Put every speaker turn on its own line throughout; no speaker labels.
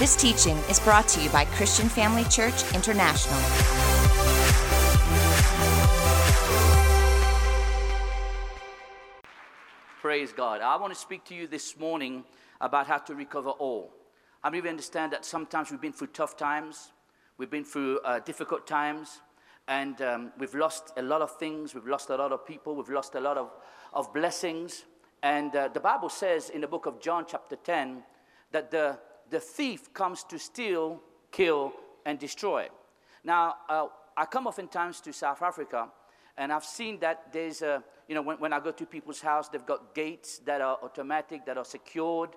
This teaching is brought to you by Christian Family Church International.
Praise God. I want to speak to you this morning about how to recover all. I believe you understand that sometimes we've been through tough times, we've been through uh, difficult times, and um, we've lost a lot of things, we've lost a lot of people, we've lost a lot of, of blessings. And uh, the Bible says in the book of John, chapter 10, that the, the thief comes to steal, kill, and destroy. Now, uh, I come oftentimes to South Africa, and I've seen that there's a, you know, when, when I go to people's house, they've got gates that are automatic, that are secured.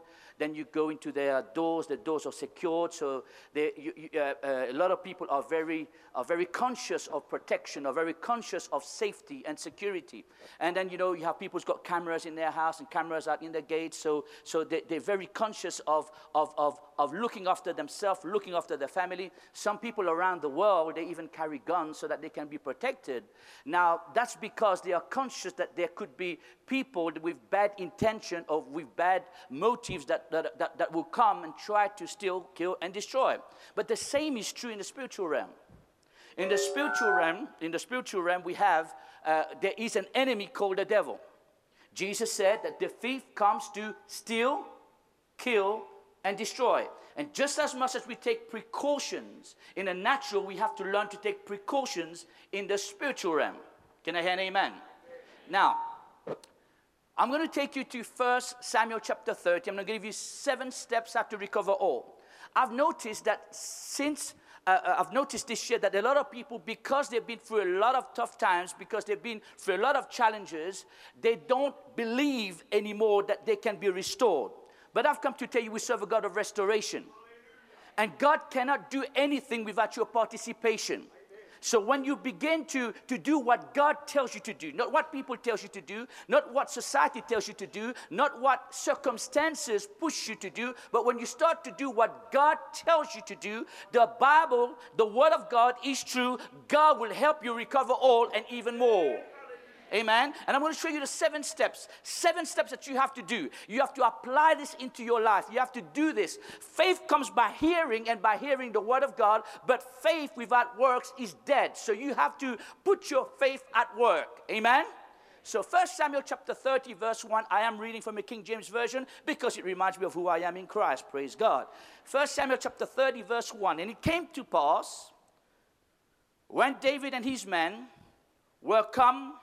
Then you go into their doors, the doors are secured. So they, you, you, uh, uh, a lot of people are very, are very conscious of protection, are very conscious of safety and security. And then, you know, you have people who's got cameras in their house and cameras out in the gates. So, so they, they're very conscious of, of, of, of looking after themselves, looking after their family. Some people around the world, they even carry guns so that they can be protected. Now, that's because they are conscious that there could be people with bad intention or with bad motives that, that, that, that will come and try to steal, kill, and destroy. But the same is true in the spiritual realm. In the spiritual realm, in the spiritual realm, we have uh, there is an enemy called the devil. Jesus said that the thief comes to steal, kill, and destroy. And just as much as we take precautions in the natural, we have to learn to take precautions in the spiritual realm. Can I hear an amen? Now, I'm going to take you to 1 Samuel chapter 30. I'm going to give you seven steps how to recover all. I've noticed that since uh, uh, I've noticed this year that a lot of people, because they've been through a lot of tough times, because they've been through a lot of challenges, they don't believe anymore that they can be restored. But I've come to tell you we serve a God of restoration. And God cannot do anything without your participation. So when you begin to, to do what God tells you to do, not what people tells you to do, not what society tells you to do, not what circumstances push you to do, but when you start to do what God tells you to do, the Bible, the Word of God is true. God will help you recover all and even more. Amen. And I'm going to show you the seven steps. Seven steps that you have to do. You have to apply this into your life. You have to do this. Faith comes by hearing and by hearing the word of God, but faith without works is dead. So you have to put your faith at work. Amen. So 1 Samuel chapter 30 verse 1 I am reading from the King James version because it reminds me of who I am in Christ praise God. 1 Samuel chapter 30 verse 1 and it came to pass when David and his men were come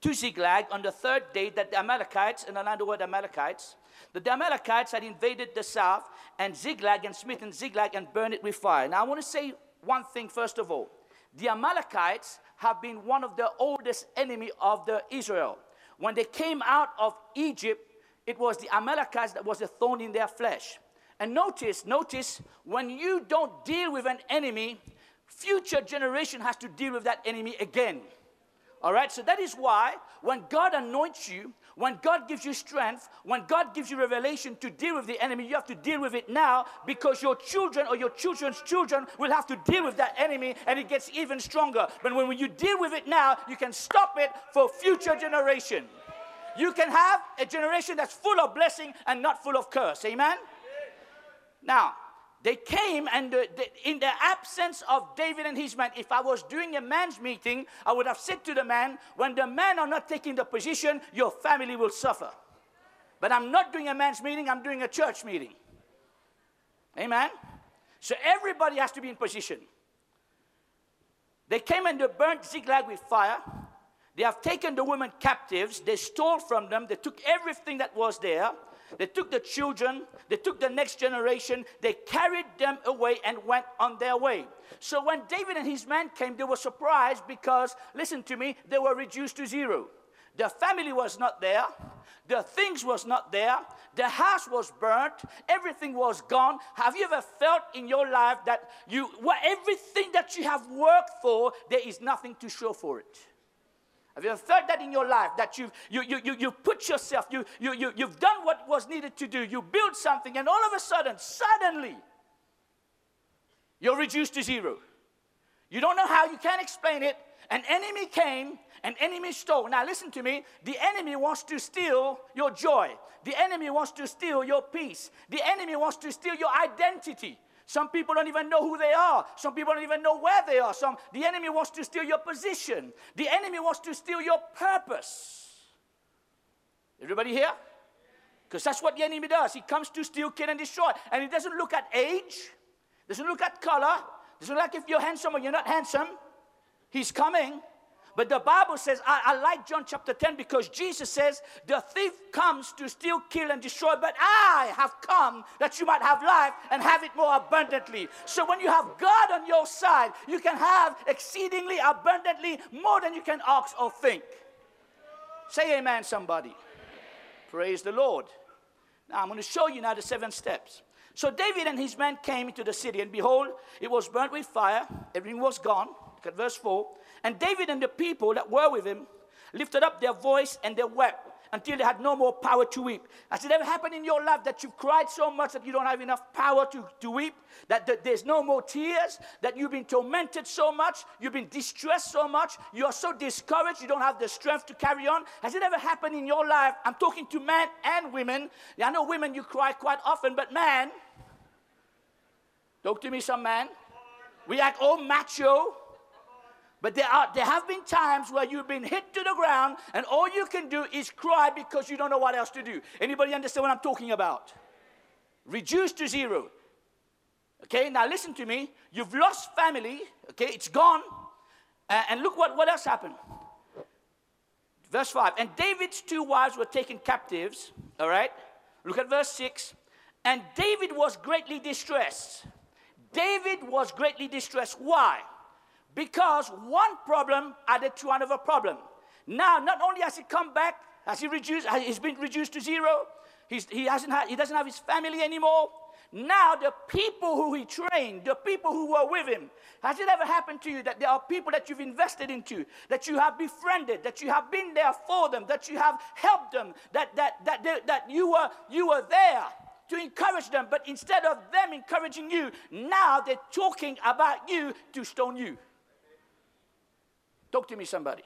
to Ziklag on the third day that the Amalekites, and another word Amalekites, the Amalekites had invaded the south and Ziklag and smitten Ziklag and burned it with fire. Now I want to say one thing first of all. The Amalekites have been one of the oldest enemy of the Israel. When they came out of Egypt, it was the Amalekites that was a thorn in their flesh. And notice, notice, when you don't deal with an enemy, future generation has to deal with that enemy again. All right, so that is why when God anoints you, when God gives you strength, when God gives you revelation to deal with the enemy, you have to deal with it now because your children or your children's children will have to deal with that enemy and it gets even stronger. But when you deal with it now, you can stop it for future generation. You can have a generation that's full of blessing and not full of curse. Amen? Now, they came and the, the, in the absence of David and his men, if I was doing a man's meeting, I would have said to the man, when the men are not taking the position, your family will suffer. But I'm not doing a man's meeting, I'm doing a church meeting. Amen? So everybody has to be in position. They came and they burnt Ziklag with fire. They have taken the women captives. They stole from them. They took everything that was there. They took the children, they took the next generation, they carried them away and went on their way. So when David and his men came, they were surprised because, listen to me, they were reduced to zero. The family was not there, the things was not there, the house was burnt, everything was gone. Have you ever felt in your life that you, well, everything that you have worked for, there is nothing to show for it? Have you ever felt that in your life? That you've, you, you, you, you put yourself, you, you, you, you've done what was needed to do, you build something, and all of a sudden, suddenly, you're reduced to zero. You don't know how, you can't explain it, an enemy came, an enemy stole. Now, listen to me. The enemy wants to steal your joy, the enemy wants to steal your peace, the enemy wants to steal your identity. Some people don't even know who they are. Some people don't even know where they are. Some the enemy wants to steal your position. The enemy wants to steal your purpose. Everybody here? Because that's what the enemy does. He comes to steal, kill, and destroy. And he doesn't look at age, doesn't look at color, doesn't look if you're handsome or you're not handsome. He's coming. But the Bible says, I, I, like John chapter 10 because Jesus says, The thief comes to steal, kill, and destroy, but I have come that you might have life and have it more abundantly. So when you have God on your side, you can have exceedingly abundantly more than you can ask or think. Say amen, somebody. Praise the Lord. Now I'm going to show you now the seven steps. So David and his men came into the city, and behold, it was burnt with fire, everything was gone. Look at verse 4. And David and the people that were with him lifted up their voice and they wept until they had no more power to weep. Has it ever happened in your life that you've cried so much that you don't have enough power to, to weep? That, that there's no more tears? That you've been tormented so much? You've been distressed so much? You are so discouraged you don't have the strength to carry on? Has it ever happened in your life? I'm talking to men and women. I know women you cry quite often, but man, talk to me, some man. We act all macho. But there, are, there have been times where you've been hit to the ground and all you can do is cry because you don't know what else to do. Anybody understand what I'm talking about? Reduced to zero. Okay, now listen to me. You've lost family. Okay, it's gone. Uh, and look what, what else happened. Verse 5. And David's two wives were taken captives. All right. Look at verse 6. And David was greatly distressed. David was greatly distressed. Why? Because one problem added to another problem. Now, not only has he come back, has he reduced, he's been reduced to zero, he's, he, hasn't he doesn't have his family anymore. Now, the people who he trained, the people who were with him, has it ever happened to you that there are people that you've invested into, that you have befriended, that you have been there for them, that you have helped them, that, that, that, they, that you, were, you were there to encourage them, but instead of them encouraging you, now they're talking about you to stone you? Talk to me, somebody.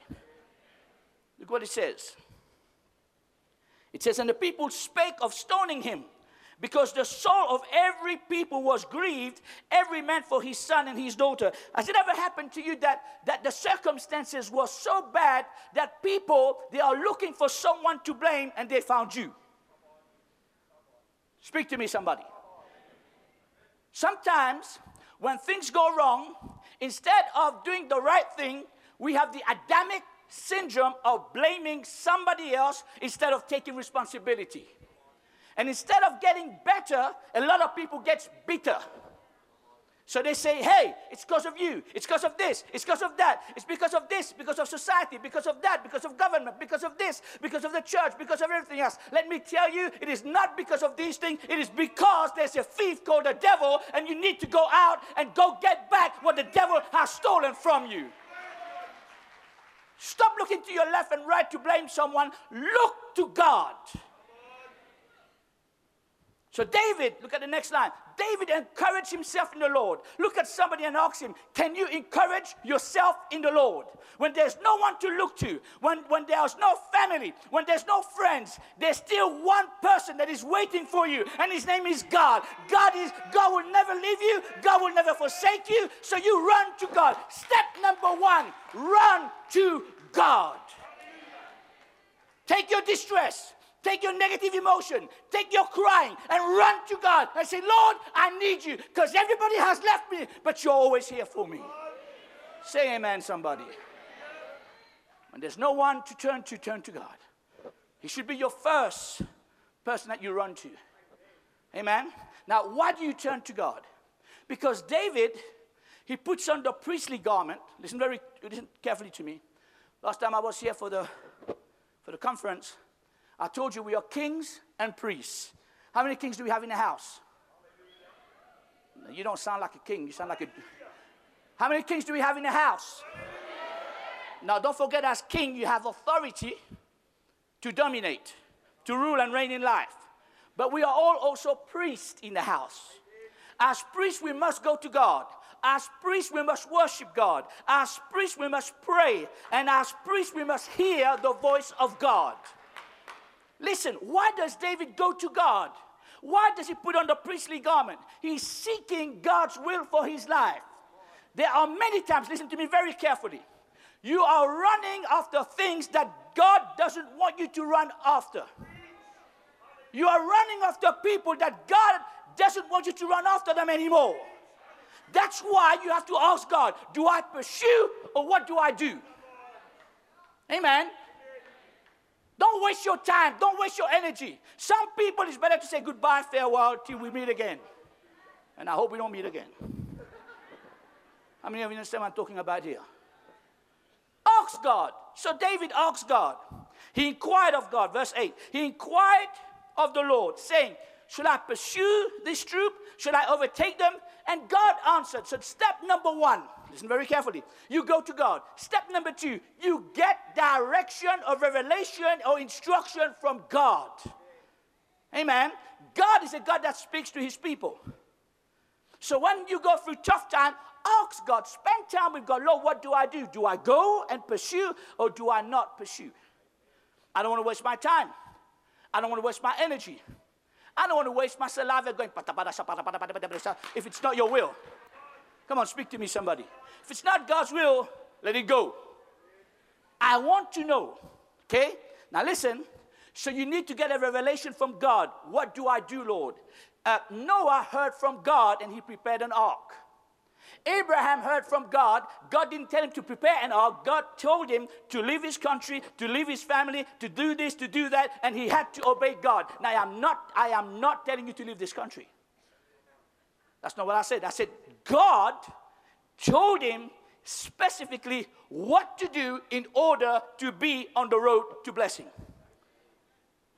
Look what it says. It says, And the people spake of stoning him, because the soul of every people was grieved, every man for his son and his daughter. Has it ever happened to you that, that the circumstances were so bad that people, they are looking for someone to blame and they found you? Speak to me, somebody. Sometimes when things go wrong, instead of doing the right thing, we have the Adamic syndrome of blaming somebody else instead of taking responsibility. And instead of getting better, a lot of people get bitter. So they say, hey, it's because of you, it's because of this, it's because of that, it's because of this, because of society, because of that, because of government, because of this, because of the church, because of everything else. Let me tell you, it is not because of these things, it is because there's a thief called the devil, and you need to go out and go get back what the devil has stolen from you. Stop looking to your left and right to blame someone. Look to God. So, David, look at the next line. David encouraged himself in the Lord. Look at somebody and ask him, Can you encourage yourself in the Lord? When there's no one to look to, when, when there's no family, when there's no friends, there's still one person that is waiting for you, and his name is God. God is God will never leave you, God will never forsake you. So you run to God. Step number one, run to God. Take your distress, Take your negative emotion, take your crying, and run to God and say, Lord, I need you because everybody has left me, but you're always here for me. Say amen, somebody. When there's no one to turn to, turn to God. He should be your first person that you run to. Amen. Now, why do you turn to God? Because David, he puts on the priestly garment. Listen very listen carefully to me. Last time I was here for the for the conference, I told you we are kings and priests. How many kings do we have in the house? You don't sound like a king, you sound like a. How many kings do we have in the house? Now, don't forget, as king, you have authority to dominate, to rule and reign in life. But we are all also priests in the house. As priests, we must go to God. As priests, we must worship God. As priests, we must pray. And as priests, we must hear the voice of God. Listen, why does David go to God? Why does he put on the priestly garment? He's seeking God's will for his life. There are many times, listen to me very carefully. You are running after things that God doesn't want you to run after. You are running after people that God doesn't want you to run after them anymore. That's why you have to ask God, do I pursue or what do I do? Amen. Don't waste your time. Don't waste your energy. Some people, it's better to say goodbye, farewell, till we meet again. And I hope we don't meet again. How many of you understand what I'm talking about here? Ask God. So David asked God. He inquired of God, verse 8. He inquired of the Lord, saying, Should I pursue this troop? Should I overtake them? And God answered. So, step number one, listen very carefully. You go to God. Step number two, you get direction or revelation or instruction from God. Amen. God is a God that speaks to his people. So, when you go through tough time, ask God, spend time with God. Lord, what do I do? Do I go and pursue or do I not pursue? I don't want to waste my time. I don't want to waste my energy. I don't want to waste my saliva going if it's not your will. Come on, speak to me, somebody. If it's not God's will, let it go. I want to know. Okay? Now listen. So you need to get a revelation from God. What do I do, Lord? Uh, Noah heard from God and he prepared an ark. Abraham heard from God. God didn't tell him to prepare an ark. God told him to leave his country, to leave his family, to do this, to do that, and he had to obey God. Now I am not, I am not telling you to leave this country. That's not what I said. I said God told him specifically what to do in order to be on the road to blessing.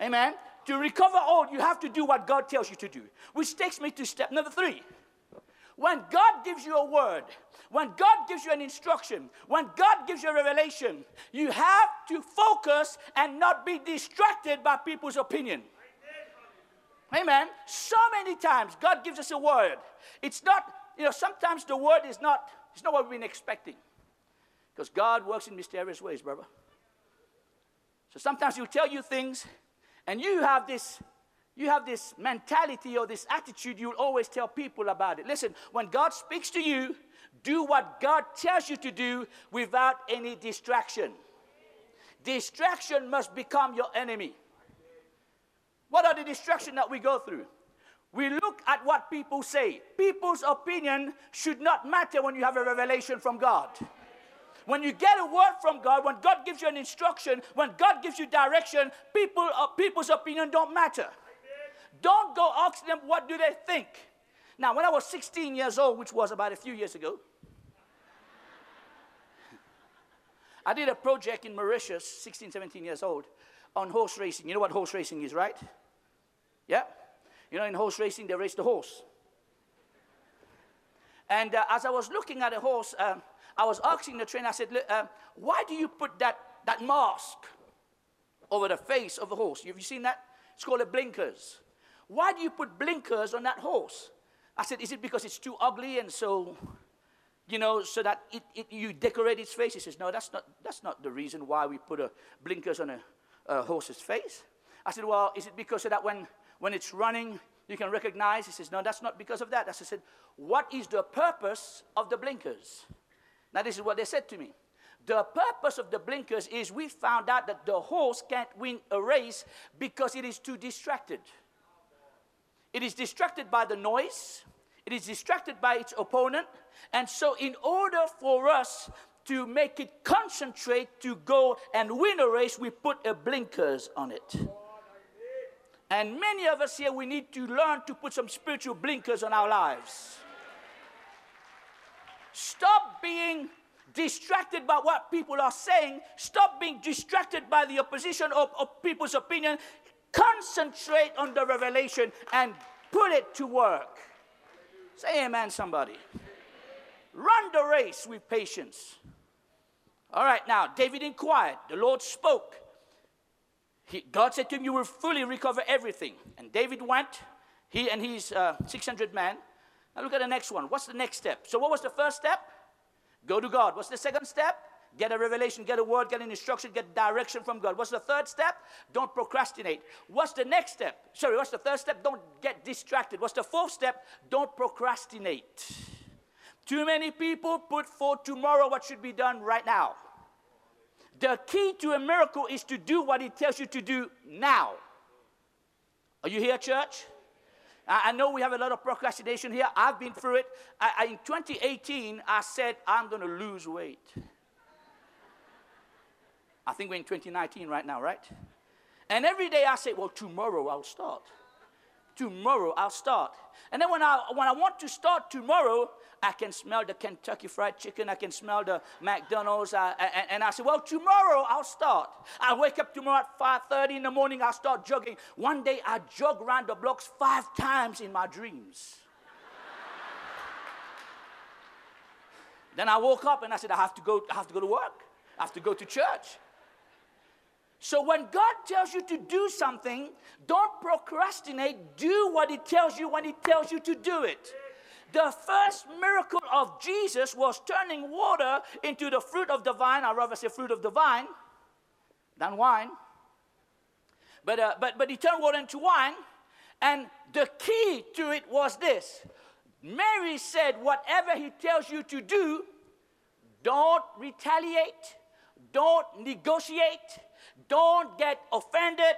Amen. To recover all, you have to do what God tells you to do. Which takes me to step number three. When God gives you a word, when God gives you an instruction, when God gives you a revelation, you have to focus and not be distracted by people's opinion. Amen. So many times God gives us a word. It's not, you know, sometimes the word is not, it's not what we've been expecting. Because God works in mysterious ways, brother. So sometimes He'll tell you things, and you have this you have this mentality or this attitude, you'll always tell people about it. Listen, when God speaks to you, do what God tells you to do without any distraction. Distraction must become your enemy. What are the distractions that we go through? We look at what people say. People's opinion should not matter when you have a revelation from God. When you get a word from God, when God gives you an instruction, when God gives you direction, people, uh, people's opinion don't matter. Don't go ask them what do they think. Now, when I was 16 years old, which was about a few years ago, I did a project in Mauritius, 16, 17 years old, on horse racing. You know what horse racing is, right? Yeah? You know, in horse racing, they race the horse. And uh, as I was looking at the horse, uh, I was asking the trainer, I said, uh, why do you put that, that mask over the face of the horse? Have you seen that? It's called a blinkers. Why do you put blinkers on that horse? I said, Is it because it's too ugly and so, you know, so that it, it, you decorate its face? He says, No, that's not, that's not the reason why we put a blinkers on a, a horse's face. I said, Well, is it because so that when, when it's running, you can recognize? He says, No, that's not because of that. I said, What is the purpose of the blinkers? Now, this is what they said to me. The purpose of the blinkers is we found out that the horse can't win a race because it is too distracted. It is distracted by the noise, it is distracted by its opponent. And so, in order for us to make it concentrate to go and win a race, we put a blinkers on it. And many of us here, we need to learn to put some spiritual blinkers on our lives. Stop being distracted by what people are saying. Stop being distracted by the opposition of, people's opinion. Concentrate on the revelation and put it to work. Say amen, somebody. Run the race with patience. All right, now, David inquired. The Lord spoke. He, God said to him, You will fully recover everything. And David went, he and his uh, 600 men, Now look at the next one. What's the next step? So, what was the first step? Go to God. What's the second step? Get a revelation, get a word, get an instruction, get direction from God. What's the third step? Don't procrastinate. What's the next step? Sorry, what's the third step? Don't get distracted. What's the fourth step? Don't procrastinate. Too many people put for tomorrow what should be done right now. The key to a miracle is to do what He tells you to do now. Are you here, church? I know we have a lot of procrastination here. I've been through it. I, in 2018, I said, I'm going to lose weight. I think we're in 2019 right now, right? And every day I say, well, tomorrow I'll start. Tomorrow I'll start. And then when I, when I want to start tomorrow, I can smell the Kentucky Fried Chicken. I can smell the McDonald's. Uh, and, and, I say, well, tomorrow I'll start. I wake up tomorrow at 5.30 in the morning. I'll start jogging. One day I jog around the blocks five times in my dreams. then I woke up and I said, I have to go, I have to go to work. I have to go to church. So when God tells you to do something, don't procrastinate. Do what He tells you when He tells you to do it. The first miracle of Jesus was turning water into the fruit of the vine. I'd rather say fruit of the vine than wine. But, uh, but, but he turned water into wine. And the key to it was this Mary said, Whatever he tells you to do, don't retaliate, don't negotiate, don't get offended,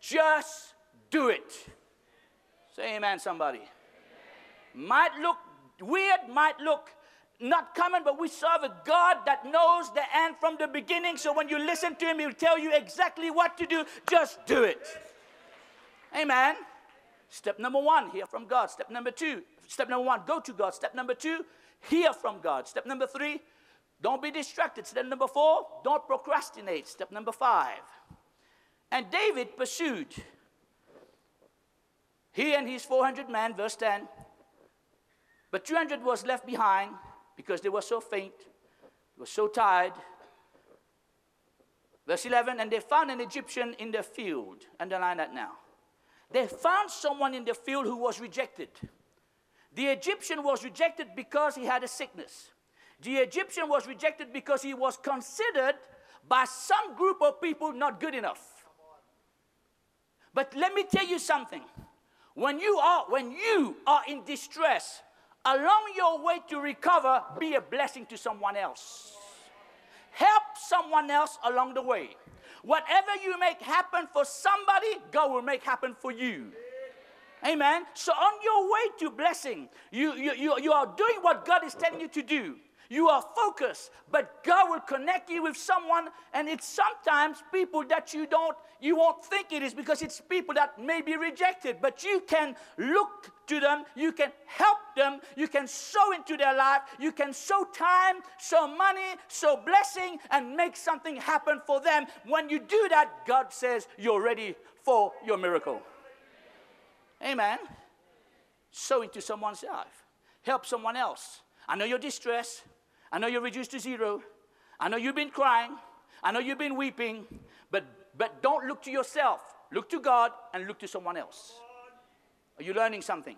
just do it. Say amen, somebody. Might look weird, might look not common, but we serve a God that knows the end from the beginning. So when you listen to Him, He'll tell you exactly what to do. Just do it. Amen. Step number one, hear from God. Step number two, step number one, go to God. Step number two, hear from God. Step number three, don't be distracted. Step number four, don't procrastinate. Step number five. And David pursued. He and his 400 men, verse 10. But 200 was left behind because they were so faint, they were so tired. Verse 11, and they found an Egyptian in the field. Underline that now. They found someone in the field who was rejected. The Egyptian was rejected because he had a sickness. The Egyptian was rejected because he was considered by some group of people not good enough. But let me tell you something. When you are when you are in distress, along your way to recover, be a blessing to someone else. Help someone else along the way. Whatever you make happen for somebody, God will make happen for you. Amen. So on your way to blessing, you, you, you, you are doing what God is telling you to do. You are focused, but God will connect you with someone, and it's sometimes people that you don't, you won't think it is because it's people that may be rejected. But you can look to them, you can help them, you can sow into their life, you can sow time, sow money, sow blessing, and make something happen for them. When you do that, God says you're ready for your miracle. Amen. Sow into someone's life, help someone else. I know you're distressed. I know you're reduced to zero. I know you've been crying. I know you've been weeping. But, but don't look to yourself. Look to God and look to someone else. Are you learning something?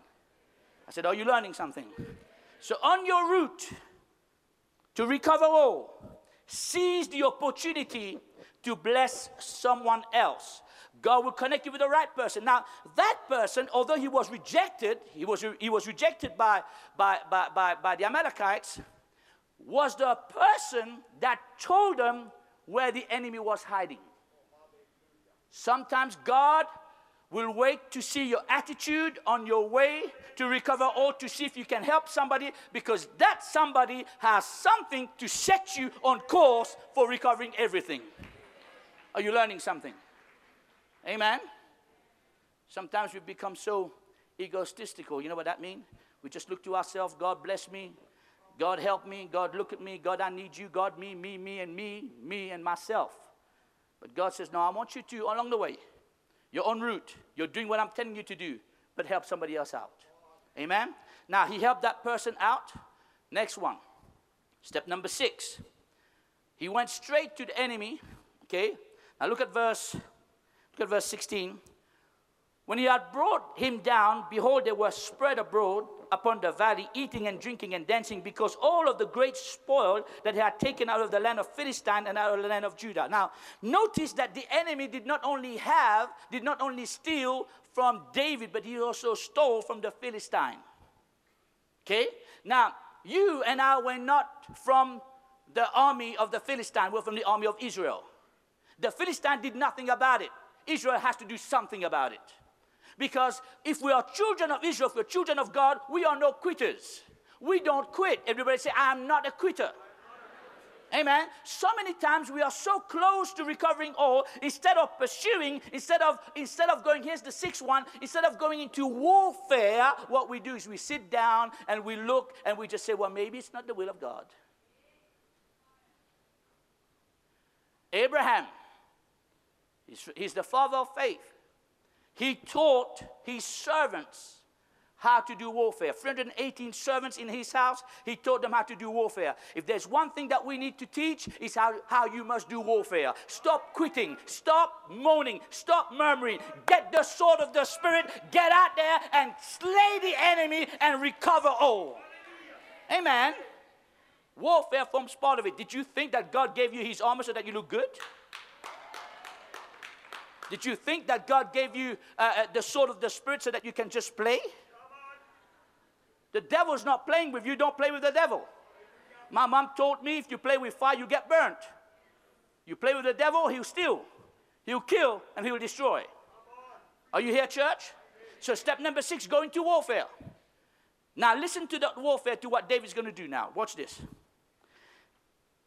I said, Are you learning something? So, on your route to recover all, seize the opportunity to bless someone else. God will connect you with the right person. Now, that person, although he was rejected, he was, he was rejected by, by, by, by, by the Amalekites was the person that told them where the enemy was hiding. Sometimes God will wait to see your attitude on your way to recover or to see if you can help somebody because that somebody has something to set you on course for recovering everything. Are you learning something? Amen? Sometimes we become so egotistical. You know what that means? We just look to ourselves, God bless me, God help me. God look at me. God, I need you. God, me, me, me, and me, me, and myself. But God says, No, I want you to, along the way, you're en route. You're doing what I'm telling you to do, but help somebody else out. Amen? Now, he helped that person out. Next one. Step number six. He went straight to the enemy. Okay? Now look at verse, look at verse 16. When he had brought him down, behold, they were spread abroad upon the valley, eating and drinking and dancing, because all of the great spoil that they had taken out of the land of Philistine and out of the land of Judah. Now, notice that the enemy did not only have, did not only steal from David, but he also stole from the Philistine. Okay? Now, you and I were not from the army of the Philistine, we're from the army of Israel. The Philistine did nothing about it. Israel has to do something about it. Because if we are children of Israel, if we're children of God, we are no quitters. We don't quit. Everybody say, I'm not a quitter. Amen. So many times we are so close to recovering all, instead of pursuing, instead of instead of going, here's the sixth one, instead of going into warfare, what we do is we sit down and we look and we just say, well, maybe it's not the will of God. Abraham, he's, he's the father of faith. He taught his servants how to do warfare. 318 servants in his house, he taught them how to do warfare. If there's one thing that we need to teach, is how, how you must do warfare. Stop quitting, stop moaning, stop murmuring. Get the sword of the Spirit, get out there and slay the enemy and recover all. Amen. Warfare forms part of it. Did you think that God gave you his armor so that you look good? Did you think that God gave you uh, uh, the sword of the Spirit so that you can just play? The devil's not playing with you, don't play with the devil. My mom told me if you play with fire, you get burnt. You play with the devil, he'll steal, he'll kill, and he'll destroy. Are you here, church? So, step number six go into warfare. Now, listen to that warfare to what David's going to do now. Watch this.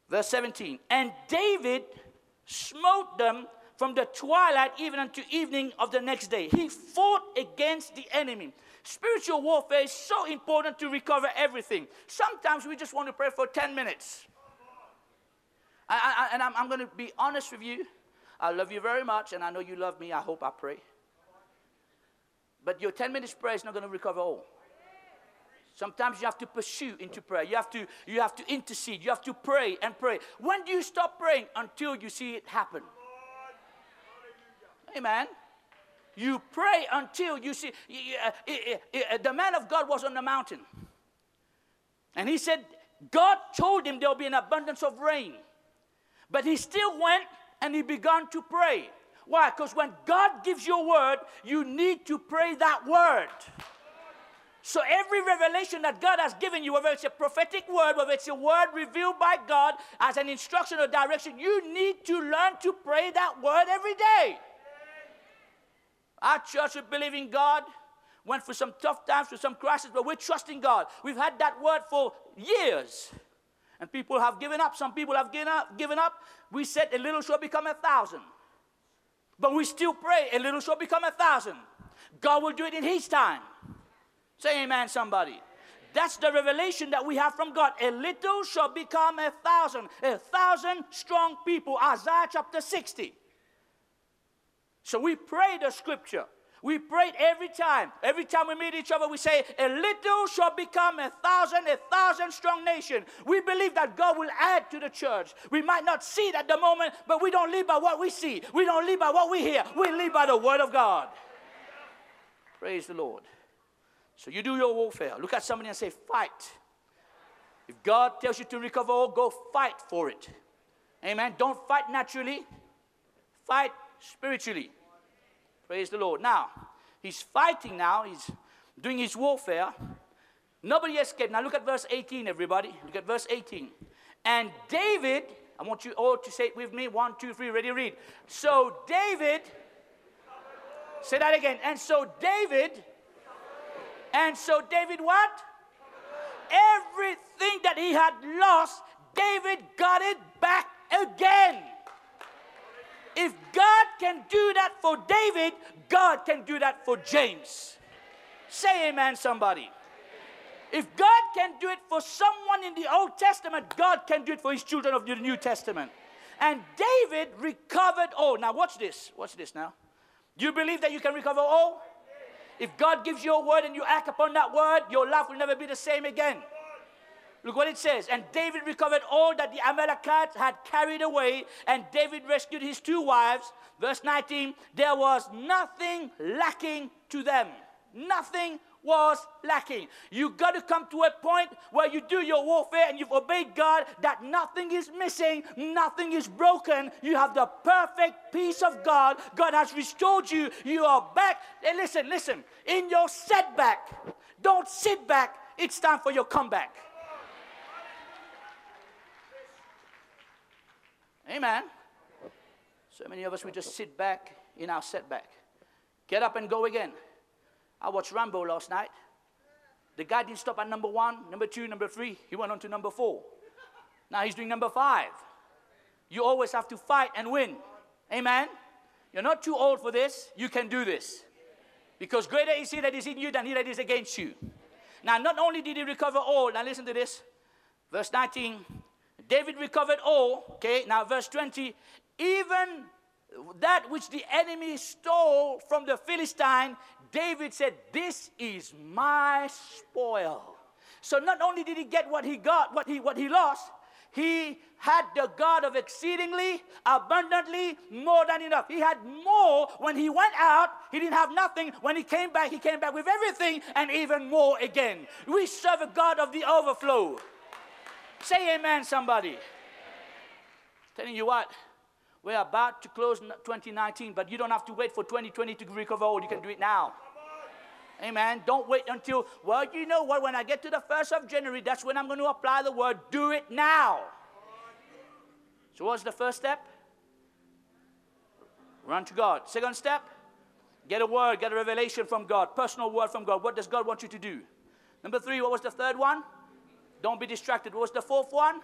Verse 17. And David smote them from the twilight even unto evening of the next day. He fought against the enemy. Spiritual warfare is so important to recover everything. Sometimes we just want to pray for 10 minutes. I, I, and I'm, I'm going to be honest with you. I love you very much, and I know you love me. I hope I pray. But your 10 minutes prayer is not going to recover all. Sometimes you have to pursue into prayer. You have to, you have to intercede. You have to pray and pray. When do you stop praying? Until you see it happen. Amen. You pray until you see. Uh, uh, the man of God was on the mountain. And he said, God told him there will be an abundance of rain. But he still went and he began to pray. Why? Because when God gives you a word, you need to pray that word. So every revelation that God has given you, whether it's a prophetic word, whether it's a word revealed by God as an instruction or direction, you need to learn to pray that word every day. Our church, we believe in God, went through some tough times, through some crises, but we're trusting God. We've had that word for years. And people have given up. Some people have given up. Given up. We said a little shall become a thousand. But we still pray, a little shall become a thousand. God will do it in His time. Say amen, somebody. That's the revelation that we have from God. A little shall become a thousand, a thousand strong people. Isaiah chapter 60. So we pray the scripture. We pray every time. Every time we meet each other, we say, A little shall become a thousand, a thousand strong nation. We believe that God will add to the church. We might not see it at the moment, but we don't live by what we see. We don't live by what we hear. We live by the word of God. Praise the Lord. So you do your warfare. Look at somebody and say, Fight. If God tells you to recover all, go fight for it. Amen. Don't fight naturally, fight spiritually. Praise the Lord. Now, he's fighting now, he's doing his warfare. Nobody escaped. Now look at verse 18, everybody. Look at verse 18. And David, I want you all to say it with me. One, two, three, ready, read. So David, say that again. And so David, and so David what? Everything that he had lost, David got it back again. If God can do that for David, God can do that for James. Say amen, somebody. If God can do it for someone in the Old Testament, God can do it for his children of the New Testament. And David recovered all. Now, watch this. Watch this now. Do you believe that you can recover all? If God gives you a word and you act upon that word, your life will never be the same again. Look what it says. And David recovered all that the Amalekites had carried away, and David rescued his two wives. Verse 19 there was nothing lacking to them. Nothing was lacking. You got to come to a point where you do your warfare and you've obeyed God that nothing is missing, nothing is broken. You have the perfect peace of God. God has restored you. You are back. And listen, listen, in your setback, don't sit back. It's time for your comeback. Amen. So many of us, we just sit back in our setback. Get up and go again. I watched Rambo last night. The guy didn't stop at number one, number two, number three. He went on to number four. Now he's doing number five. You always have to fight and win. Amen. You're not too old for this. You can do this. Because greater is he that is in you than he that is against you. Now, not only did he recover all, now listen to this. Verse 19 David recovered all. Okay, now verse 20 even that which the enemy stole from the Philistine, David said, This is my spoil. So not only did he get what he got, what he what he lost, he had the God of exceedingly, abundantly, more than enough. He had more when he went out. He didn't have nothing. When he came back, he came back with everything and even more again. We serve a God of the overflow. Say amen, somebody. Telling you what, we're about to close 2019, but you don't have to wait for 2020 to recover all. You can do it now. Amen. Don't wait until, well, you know what, when I get to the 1st of January, that's when I'm going to apply the word. Do it now. So, what's the first step? Run to God. Second step, get a word, get a revelation from God, personal word from God. What does God want you to do? Number three, what was the third one? Don't be distracted. What was the fourth one?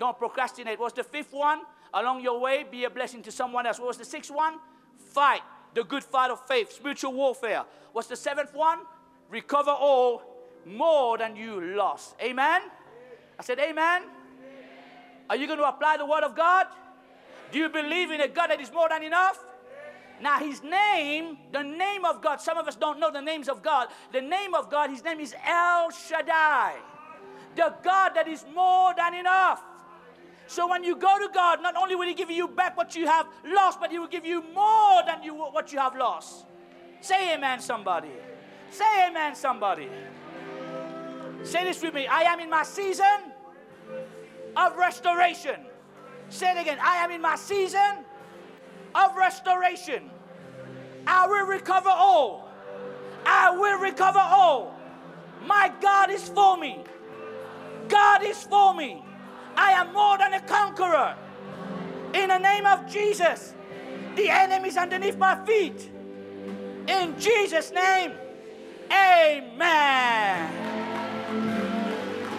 Don't procrastinate. What was the fifth one? Along your way, be a blessing to someone else. What was the sixth one? Fight the good fight of faith, spiritual warfare. What's the seventh one? Recover all more than you lost. Amen? I said, Amen. Are you going to apply the word of God? Do you believe in a God that is more than enough? Now, his name, the name of God, some of us don't know the names of God. The name of God, his name is El Shaddai, the God that is more than enough. So when you go to God, not only will He give you back what you have lost, but He will give you more than you, what you have lost. Say amen, somebody. Say amen, somebody. Say this with me. I am in my season of restoration. Say it again. I am in my season of restoration. I will recover all. I will recover all. My God is for me. God is for me. I am more than a conqueror. In the name of Jesus, the enemy is underneath my feet. In Jesus' name, amen.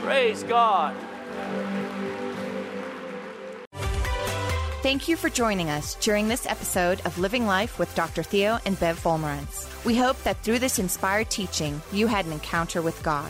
Praise God.
Thank you for joining us during this episode of Living Life with Dr. Theo and Bev Wolmarans. We hope that through this inspired teaching, you had an encounter with God.